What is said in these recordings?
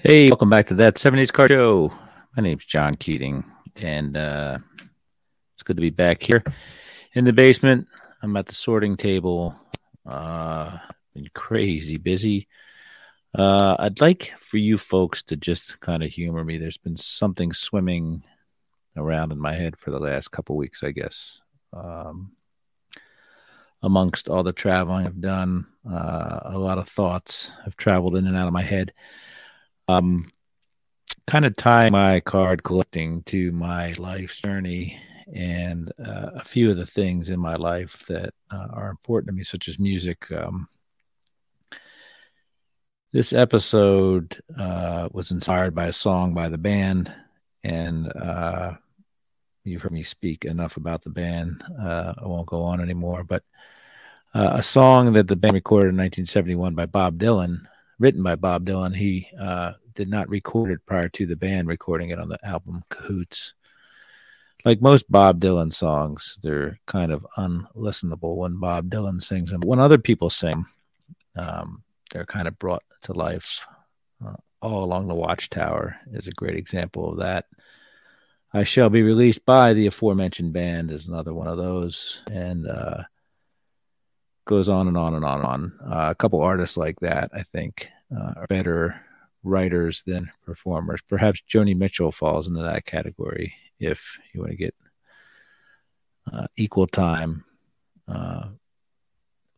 Hey, welcome back to that 70s Car Show. My name's John Keating, and uh, it's good to be back here in the basement. I'm at the sorting table. Uh, been crazy busy. Uh, I'd like for you folks to just kind of humor me. There's been something swimming around in my head for the last couple weeks, I guess. Um, amongst all the traveling I've done, uh, a lot of thoughts have traveled in and out of my head um, kind of tie my card collecting to my life's journey and uh, a few of the things in my life that uh, are important to me, such as music. Um, this episode uh, was inspired by a song by the band, and uh, you've heard me speak enough about the band. Uh, I won't go on anymore, but uh, a song that the band recorded in 1971 by Bob Dylan written by Bob Dylan. He uh, did not record it prior to the band recording it on the album Cahoots. Like most Bob Dylan songs, they're kind of unlistenable when Bob Dylan sings them. When other people sing, um, they're kind of brought to life. Uh, All Along the Watchtower is a great example of that. I Shall Be Released by the aforementioned band is another one of those. And uh, goes on and on and on and on. Uh, a couple artists like that, I think, uh, are better writers than performers. Perhaps Joni Mitchell falls into that category if you want to get uh, equal time uh,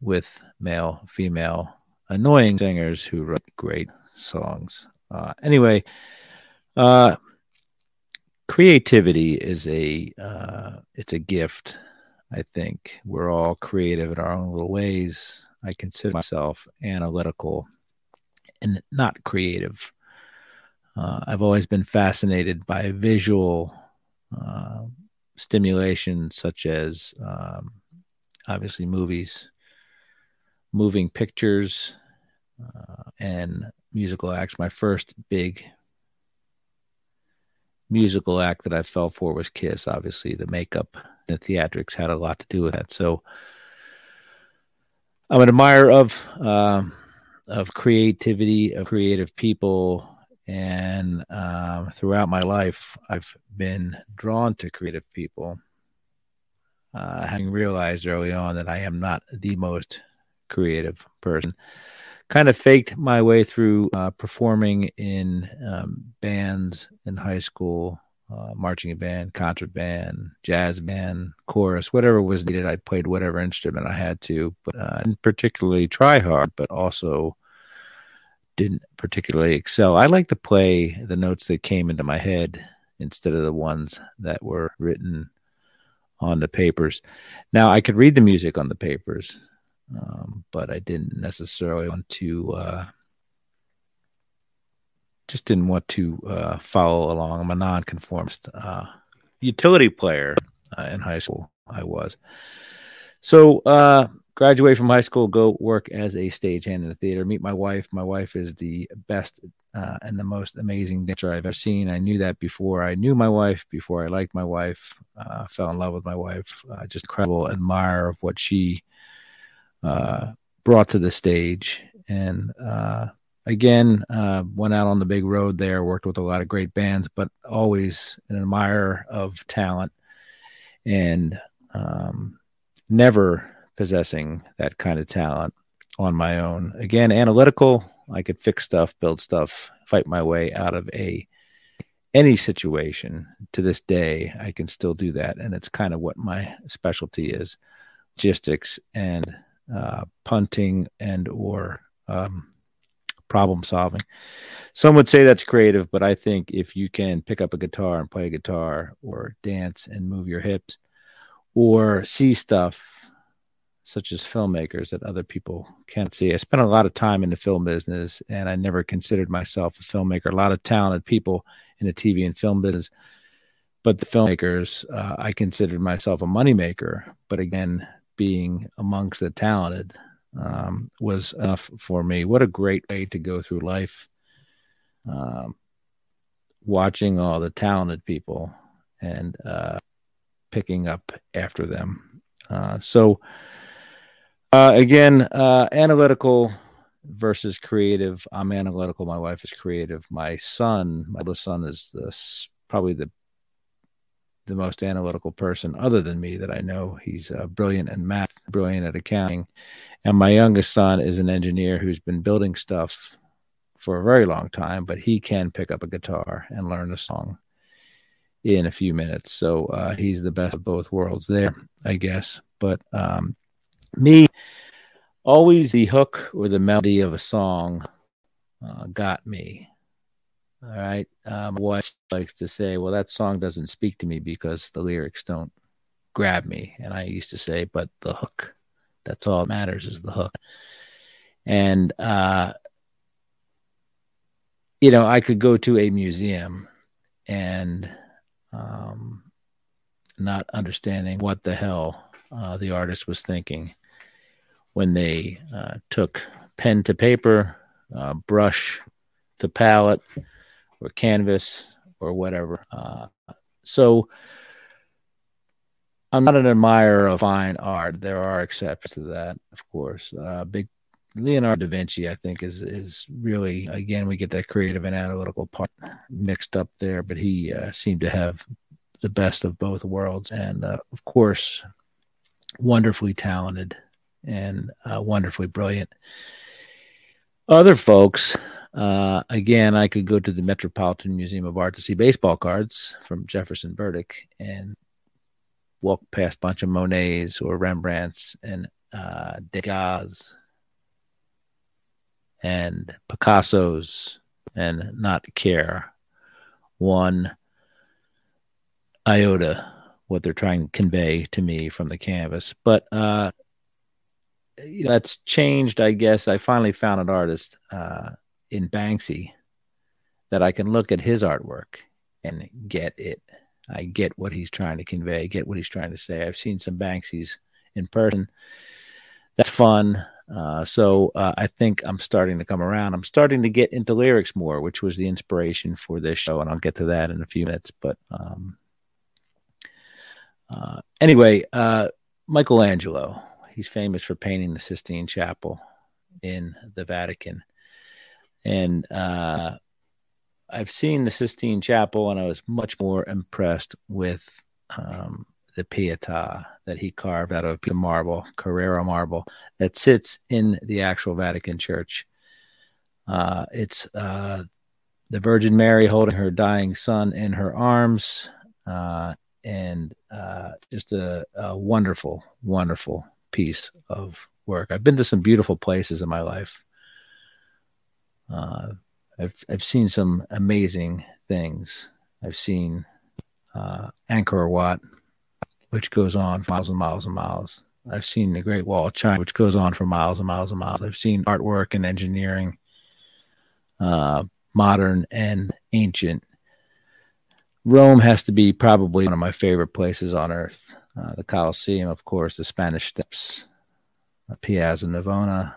with male, female, annoying singers who write great songs. Uh, anyway, uh, creativity is a it's a gift I think we're all creative in our own little ways. I consider myself analytical and not creative. Uh, I've always been fascinated by visual uh, stimulation, such as um, obviously movies, moving pictures, uh, and musical acts. My first big musical act that I fell for was Kiss. Obviously, the makeup the theatrics had a lot to do with that. So I'm an admirer of um, of creativity, of creative people, and um, throughout my life, I've been drawn to creative people. Uh, having realized early on that I am not the most creative person, kind of faked my way through uh, performing in um, bands in high school uh, marching band, concert band, jazz band, chorus, whatever was needed. I played whatever instrument I had to, but uh, didn't particularly try hard, but also didn't particularly excel. I like to play the notes that came into my head instead of the ones that were written on the papers. Now I could read the music on the papers, um, but I didn't necessarily want to uh, just didn't want to uh, follow along. I'm a nonconformist. Uh, utility player uh, in high school, I was. So, uh, graduate from high school, go work as a stagehand in the theater. Meet my wife. My wife is the best uh, and the most amazing dancer I've ever seen. I knew that before I knew my wife, before I liked my wife, uh, fell in love with my wife. just incredible admirer of what she brought to the stage. And again, uh, went out on the big road there, worked with a lot of great bands, but always an admirer of talent and um, never possessing that kind of talent on my own. Again, analytical, I could fix stuff, build stuff, fight my way out of a any situation. To this day, I can still do that, and it's kind of what my specialty is: logistics and uh, punting and or um, problem solving. Some would say that's creative, but I think if you can pick up a guitar and play a guitar or dance and move your hips or see stuff such as filmmakers that other people can't see. I spent a lot of time in the film business and I never considered myself a filmmaker. A lot of talented people in the TV and film business, but the filmmakers, uh, I considered myself a moneymaker. But again, being amongst the talented, um, was enough for me. What a great way to go through life. Um, watching all the talented people and uh, picking up after them. Uh, so, uh, again, uh, analytical, versus creative. I'm analytical. My wife is creative. My son, my little son, is this probably the the most analytical person other than me that I know. He's uh, brilliant in math, brilliant at accounting, and my youngest son is an engineer who's been building stuff for a very long time, but he can pick up a guitar and learn a song in a few minutes. So uh, he's the best of both worlds there, I guess. But um, me, always the hook or the melody of a song uh, got me. All right. Um, likes to say, well, that song doesn't speak to me because the lyrics don't grab me. And I used to say, but the hook, that's all that matters is the hook. And, uh, you know, I could go to a museum and um, not understanding what the hell uh, the artist was thinking when they uh, took pen to paper, uh, brush to palette, or canvas, or whatever. Uh, so I'm not an admirer of fine art. There are exceptions to that, of course. Uh, big Leonardo da Vinci, I think, is is really again we get that creative and analytical part mixed up there, but he uh, seemed to have the best of both worlds, and uh, of course, wonderfully talented and uh, wonderfully brilliant. Other folks, uh, again, I could go to the Metropolitan Museum of Art to see baseball cards from Jefferson Burdick and walk past a bunch of Monets or Rembrandts and uh, Degas and Picasso's and not care one iota what they're trying to convey to me from the canvas. But uh, that's changed, I guess. I finally found an artist uh, in Banksy that I can look at his artwork and get it. I get what he's trying to convey, get what he's trying to say. I've seen some Banksies in person. That's fun. Uh, so uh, I think I'm starting to come around. I'm starting to get into lyrics more, which was the inspiration for this show, and I'll get to that in a few minutes. But um, uh, anyway, uh, Michelangelo, he's famous for painting the Sistine Chapel in the Vatican, and uh, I've seen the Sistine Chapel, and I was much more impressed with um, the Pietà that he carved out of marble, Carrara marble, that sits in the actual Vatican Church. Uh, it's uh, the Virgin Mary holding her dying son in her arms, uh, and uh, just a, a, wonderful, wonderful piece of work. I've been to some beautiful places in my life. Uh, I've I've seen some amazing things. I've seen uh, Angkor Wat, which goes on for miles and miles and miles. I've seen the Great Wall of China, which goes on for miles and miles and miles. I've seen artwork and engineering, uh, modern and ancient. Rome has to be probably one of my favorite places on earth. Uh, the Colosseum, of course, the Spanish Steps, the Piazza Navona,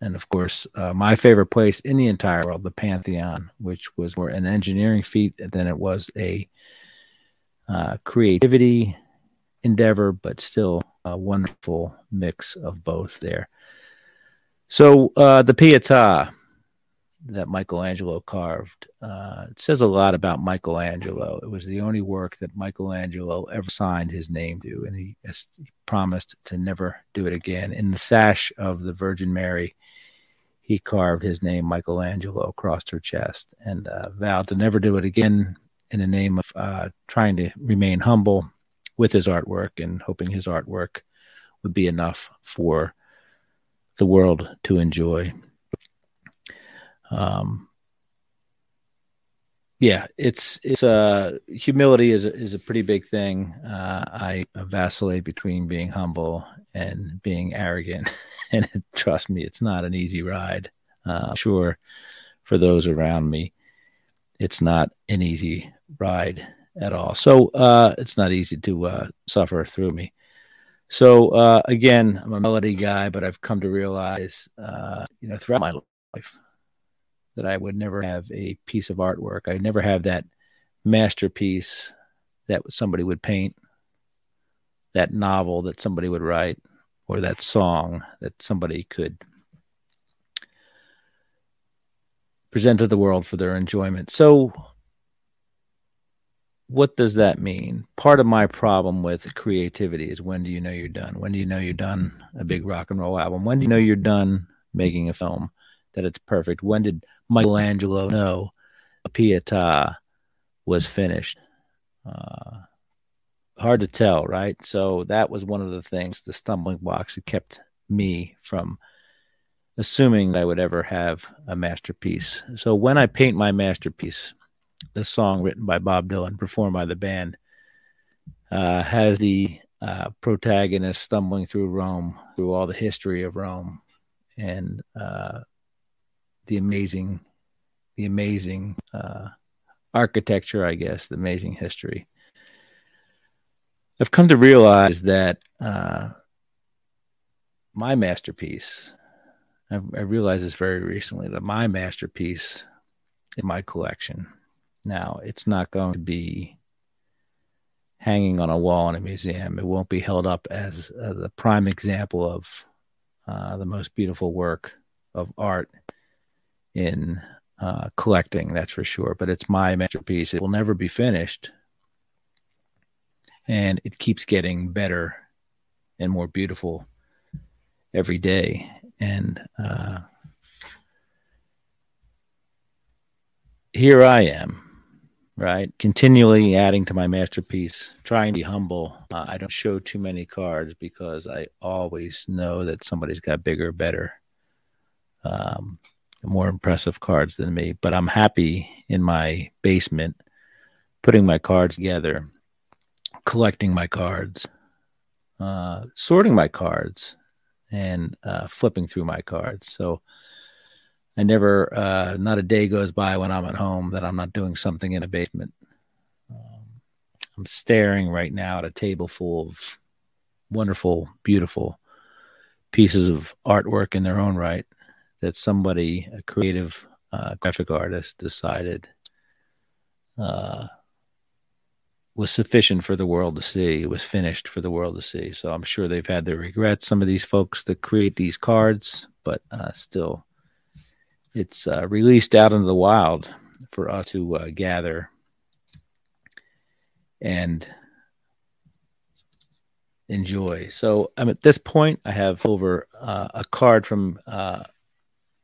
and of course, uh, my favorite place in the entire world, the Pantheon, which was more an engineering feat than it was a uh, creativity endeavor, but still a wonderful mix of both there. So uh, the Pietà that Michelangelo carved, uh, it says a lot about Michelangelo. It was the only work that Michelangelo ever signed his name to, and he, promised to never do it again. In the sash of the Virgin Mary, he carved his name Michelangelo across her chest and uh, vowed to never do it again in the name of uh, trying to remain humble with his artwork and hoping his artwork would be enough for the world to enjoy. Um, yeah, it's it's uh humility is a, is a pretty big thing. Uh, I vacillate between being humble and being arrogant, and trust me, it's not an easy ride. Uh, sure, for those around me, it's not an easy ride at all. So uh, it's not easy to uh, suffer through me. So uh, again, I'm a melody guy, but I've come to realize, uh, you know, throughout my life, that I would never have a piece of artwork. I'd never have that masterpiece that somebody would paint, that novel that somebody would write, or that song that somebody could present to the world for their enjoyment. So, what does that mean? Part of my problem with creativity is when do you know you're done? When do you know you're done a big rock and roll album? When do you know you're done making a film that it's perfect? When did Michelangelo know Pietà was finished? Uh, hard to tell, right? So that was one of the things, the stumbling blocks that kept me from assuming that I would ever have a masterpiece. So when I paint my masterpiece, the song written by Bob Dylan, performed by the band, uh, has the uh, protagonist stumbling through Rome, through all the history of Rome, and uh, the amazing, the amazing uh, architecture, I guess, the amazing history. I've come to realize that uh, my masterpiece, I've, I realized this very recently, that my masterpiece in my collection now, it's not going to be hanging on a wall in a museum. It won't be held up as uh, the prime example of uh, the most beautiful work of art in uh, collecting, that's for sure. But it's my masterpiece. It will never be finished. And it keeps getting better and more beautiful every day. And uh, here I am right? Continually adding to my masterpiece, trying to be humble. Uh, I don't show too many cards because I always know that somebody's got bigger, better, um, more impressive cards than me. But I'm happy in my basement putting my cards together, collecting my cards, uh, sorting my cards, and uh, flipping through my cards. So, I never, uh, not a day goes by when I'm at home that I'm not doing something in a basement. Um, I'm staring right now at a table full of wonderful, beautiful pieces of artwork in their own right that somebody, a creative uh, graphic artist, decided uh, was sufficient for the world to see. It was finished for the world to see. So I'm sure they've had their regrets. Some of these folks that create these cards, but uh, still it's uh, released out into the wild for us to uh, gather and enjoy. So I'm at this point. I have over uh, a card from. Uh,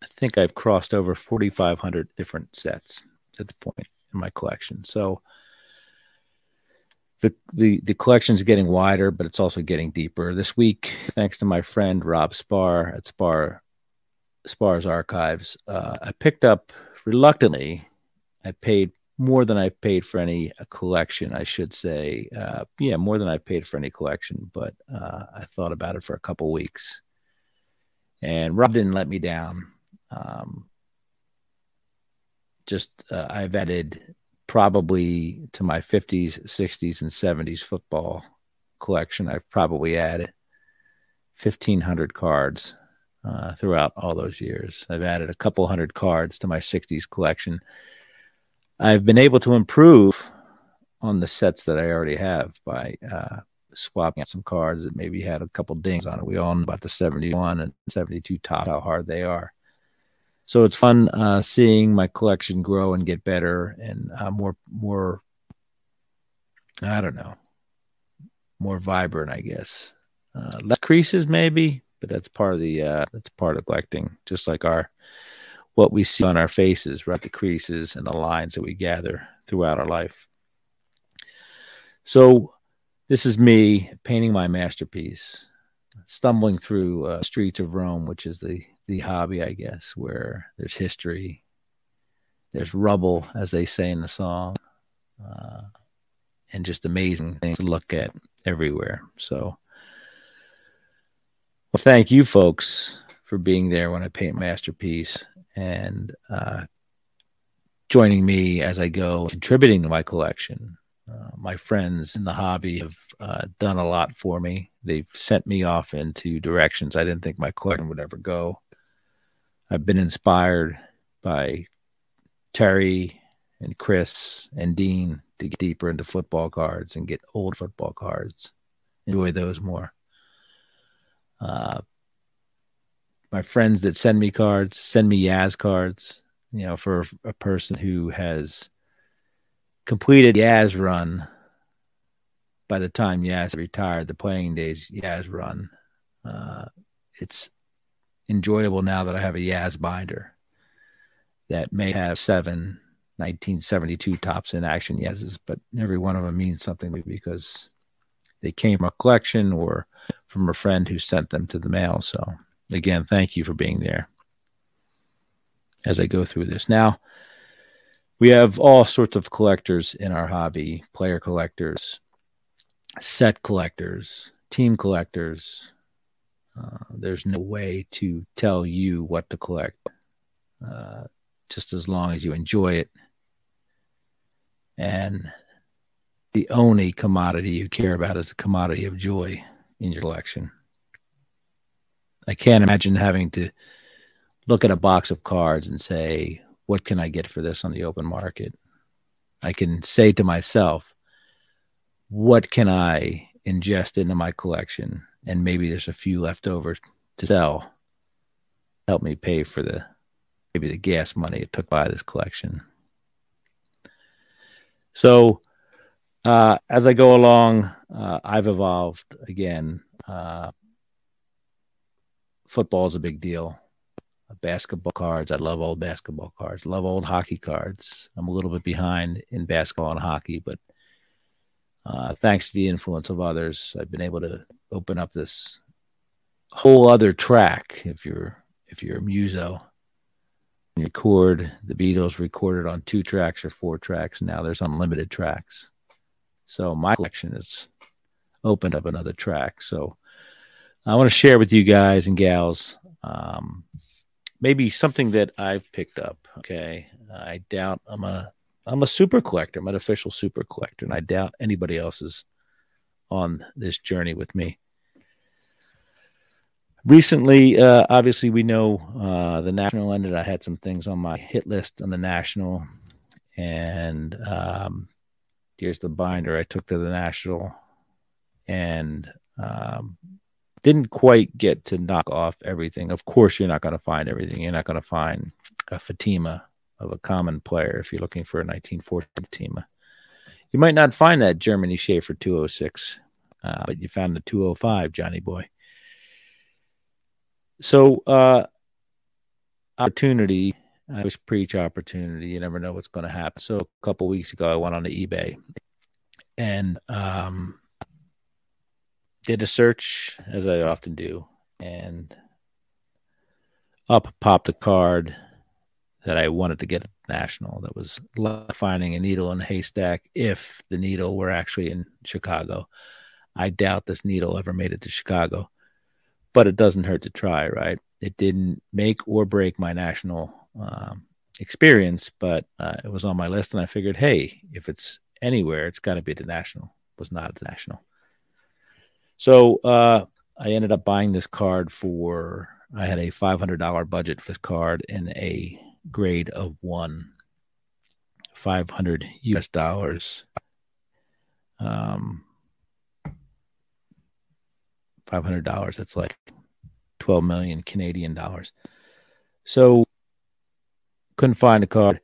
I think I've crossed over 4,500 different sets at the point in my collection. So the the the collection is getting wider, but it's also getting deeper. This week, thanks to my friend Rob Spar at Spar Spar's archives. Uh, I picked up reluctantly. I paid more than I paid for any collection, I should say. Uh, yeah, more than I paid for any collection, but uh, I thought about it for a couple weeks. And Rob didn't let me down. Um, just, uh, I've added probably to my 50s, 60s, and 70s football collection, I've probably added 1,500 cards uh, throughout all those years. I've added a couple hundred cards to my 60s collection. I've been able to improve on the sets that I already have by uh, swapping out some cards that maybe had a couple dings on it. We all know about the 71 and 72 Topps, how hard they are. So it's fun uh, seeing my collection grow and get better and uh, more, more, I don't know, more vibrant, I guess. Uh, less creases, maybe, but that's part of the uh, that's part of collecting. Just like our what we see on our faces, right? The creases and the lines that we gather throughout our life. So this is me painting my masterpiece, stumbling through uh, streets of Rome, which is the the hobby, I guess, where there's history, there's rubble, as they say in the song, uh, and just amazing things to look at everywhere. So well, thank you, folks, for being there when I paint masterpiece and uh, joining me as I go, contributing to my collection. Uh, my friends in the hobby have uh, done a lot for me. They've sent me off into directions I didn't think my collection would ever go. I've been inspired by Terry and Chris and Dean to get deeper into football cards and get old football cards. Enjoy those more. Uh, my friends that send me cards send me Yaz cards. You know, for a person who has completed Yaz run by the time Yaz retired, the playing days Yaz run. Uh, it's enjoyable now that I have a Yaz binder that may have seven 1972 Topps in action Yaz's, but every one of them means something to me because they came from a collection or from a friend who sent them to the mail. So, again, thank you for being there as I go through this. Now, we have all sorts of collectors in our hobby player collectors, set collectors, team collectors. Uh, there's no way to tell you what to collect, uh, just as long as you enjoy it. And the only commodity you care about is the commodity of joy in your collection. I can't imagine having to look at a box of cards and say, what can I get for this on the open market? I can say to myself, what can I ingest into my collection? And maybe there's a few left over to sell. Help me pay for the maybe the gas money it took by this collection. So uh, as I go along, uh, I've evolved again. Uh, football is a big deal basketball cards. I love old basketball cards. Love old hockey cards. I'm a little bit behind in basketball and hockey, but uh, thanks to the influence of others, I've been able to open up this whole other track. If you're if you're a muso, you record the Beatles recorded on two tracks or four tracks. Now there's unlimited tracks. So my collection has opened up another track. So I want to share with you guys and gals um, maybe something that I've picked up. Okay, I doubt I'm a I'm a super collector. I'm an official super collector, and I doubt anybody else is on this journey with me. Recently, uh, obviously, we know uh, the national ended. I had some things on my hit list on the national, and um, here's the binder I took to the national, and um, didn't quite get to knock off everything. Of course, you're not going to find everything. You're not going to find a Fatima of a common player if you're looking for a 1940 team. You might not find that Germany Schaefer 206, uh, but you found the 205, Johnny boy. So, uh, opportunity. I always preach opportunity. You never know what's going to happen. So, a couple weeks ago, I went on to eBay and um, did a search as I often do, and up popped the card that I wanted to get national. That was finding a needle in a haystack. If the needle were actually in Chicago, I doubt this needle ever made it to Chicago, but it doesn't hurt to try, right? It didn't make or break my national um, experience, but uh, it was on my list, and I figured, hey, if it's anywhere, it's got to be the national. It was not the national. So uh, I ended up buying this card for I had a five hundred dollar budget for this card in a grade of one, five hundred US dollars. Um, five hundred dollars. That's like twelve million Canadian dollars. So couldn't find a card.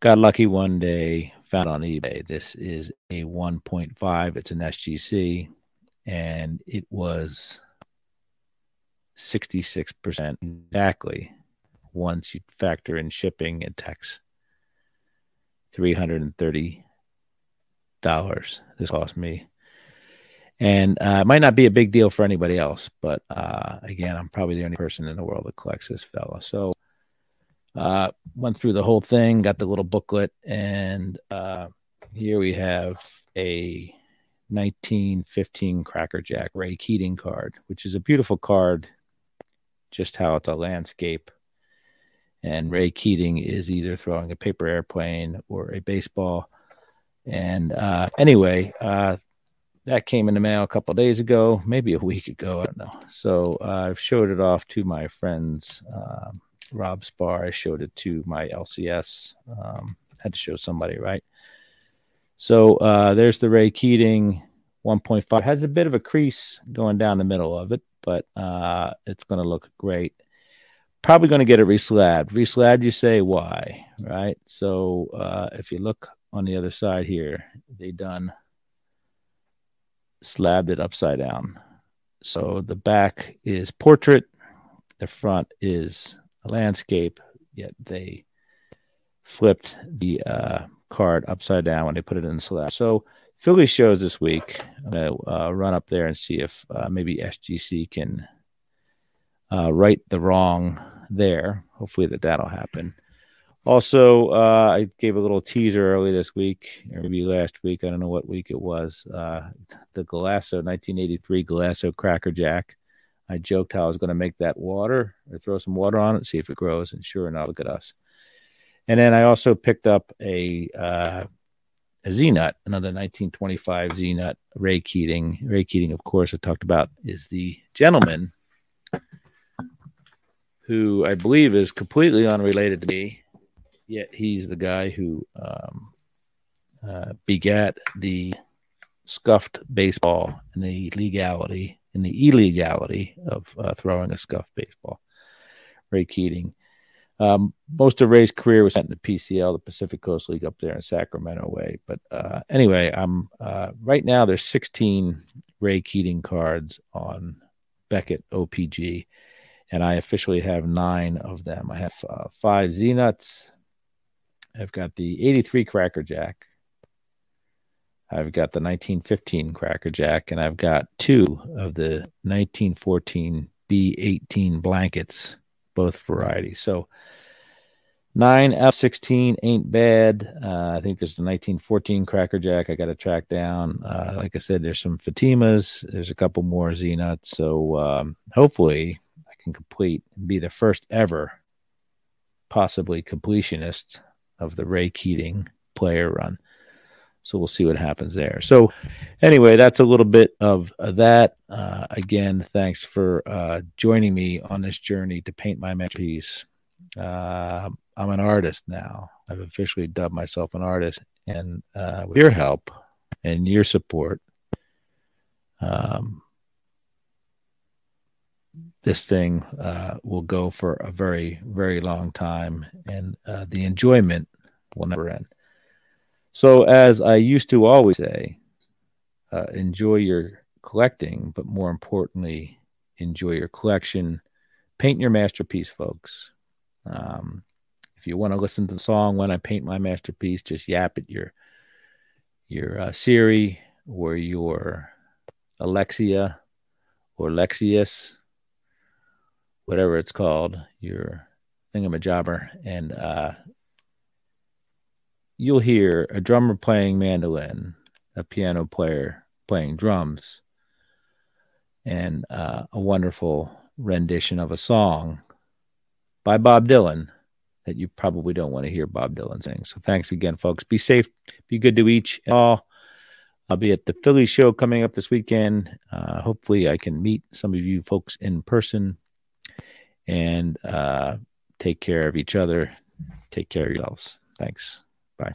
Got lucky one day. Found on eBay. This is a 1.5. It's an SGC and it was 66% exactly once you factor in shipping and tax. $330 this cost me. And uh, it might not be a big deal for anybody else, but uh, again, I'm probably the only person in the world that collects this fella. So, uh, went through the whole thing, got the little booklet, and uh, here we have a 1915 Cracker Jack Ray Keating card, which is a beautiful card, just how it's a landscape. And Ray Keating is either throwing a paper airplane or a baseball. And uh, anyway, uh, that came in the mail a couple days ago, maybe a week ago. I don't know. So uh, I've showed it off to my friends. Um, Rob Spar, I showed it to my LCS. Um, had to show somebody, right? So uh, there's the Ray Keating 1.5. Has a bit of a crease going down the middle of it, but uh, it's going to look great. Probably going to get it reslabbed. Reslabbed, you say why, right? So uh, if you look on the other side here, they done slabbed it upside down. So the back is portrait, the front is a landscape, yet they flipped the uh, card upside down when they put it in the slab. So Philly shows this week. I'm gonna uh, run up there and see if uh, maybe SGC can uh, right the wrong there. Hopefully that that'll happen. Also, uh, I gave a little teaser early this week, or maybe last week. I don't know what week it was. Uh, the Galasso 1983 Galasso Cracker Jack. I joked how I was going to make that water or throw some water on it, see if it grows. And sure enough, look at us. And then I also picked up a uh, a Zee Nut, another 1925 Zee Nut, Ray Keating. Ray Keating, of course, I talked about is the gentleman who I believe is completely unrelated to me, yet he's the guy who um, uh, begat the scuffed baseball and the legality and the illegality of uh, throwing a scuffed baseball. Ray Keating. Um, most of Ray's career was spent in the PCL, the Pacific Coast League up there in Sacramento way. But uh, anyway, I'm uh, right now there's 16 Ray Keating cards on Beckett OPG, and I officially have nine of them. I have uh, five Zee Nuts. I've got the 83 Cracker Jack. I've got the 1915 Cracker Jack, and I've got two of the 1914 B18 blankets, both varieties. So Nine F sixteen ain't bad. Uh, I think there's the 1914 Cracker Jack. I got to track down. Uh, like I said, there's some Fatimas. There's a couple more Zee Nuts. So um, hopefully, can complete and be the first ever, possibly completionist of the Ray Keating player run. So we'll see what happens there. So anyway, that's a little bit of, that. Uh, again, thanks for uh, joining me on this journey to paint my masterpiece. Uh, I'm an artist now. I've officially dubbed myself an artist, and uh, with your help and your support, um, this thing uh, will go for a very, very long time, and uh, the enjoyment will never end. So, as I used to always say, uh, enjoy your collecting, but more importantly, enjoy your collection. Paint your masterpiece, folks. Um, if you want to listen to the song when I paint my masterpiece, just yap at your your uh, Siri or your Alexia or Lexius, whatever it's called, your thingamajobber, and uh, you'll hear a drummer playing mandolin, a piano player playing drums, and uh, a wonderful rendition of a song by Bob Dylan that you probably don't want to hear Bob Dylan sing. So thanks again, folks. Be safe. Be good to each and all. I'll be at the Philly show coming up this weekend. Uh, hopefully, I can meet some of you folks in person and uh, take care of each other. Take care of yourselves. Thanks. Bye.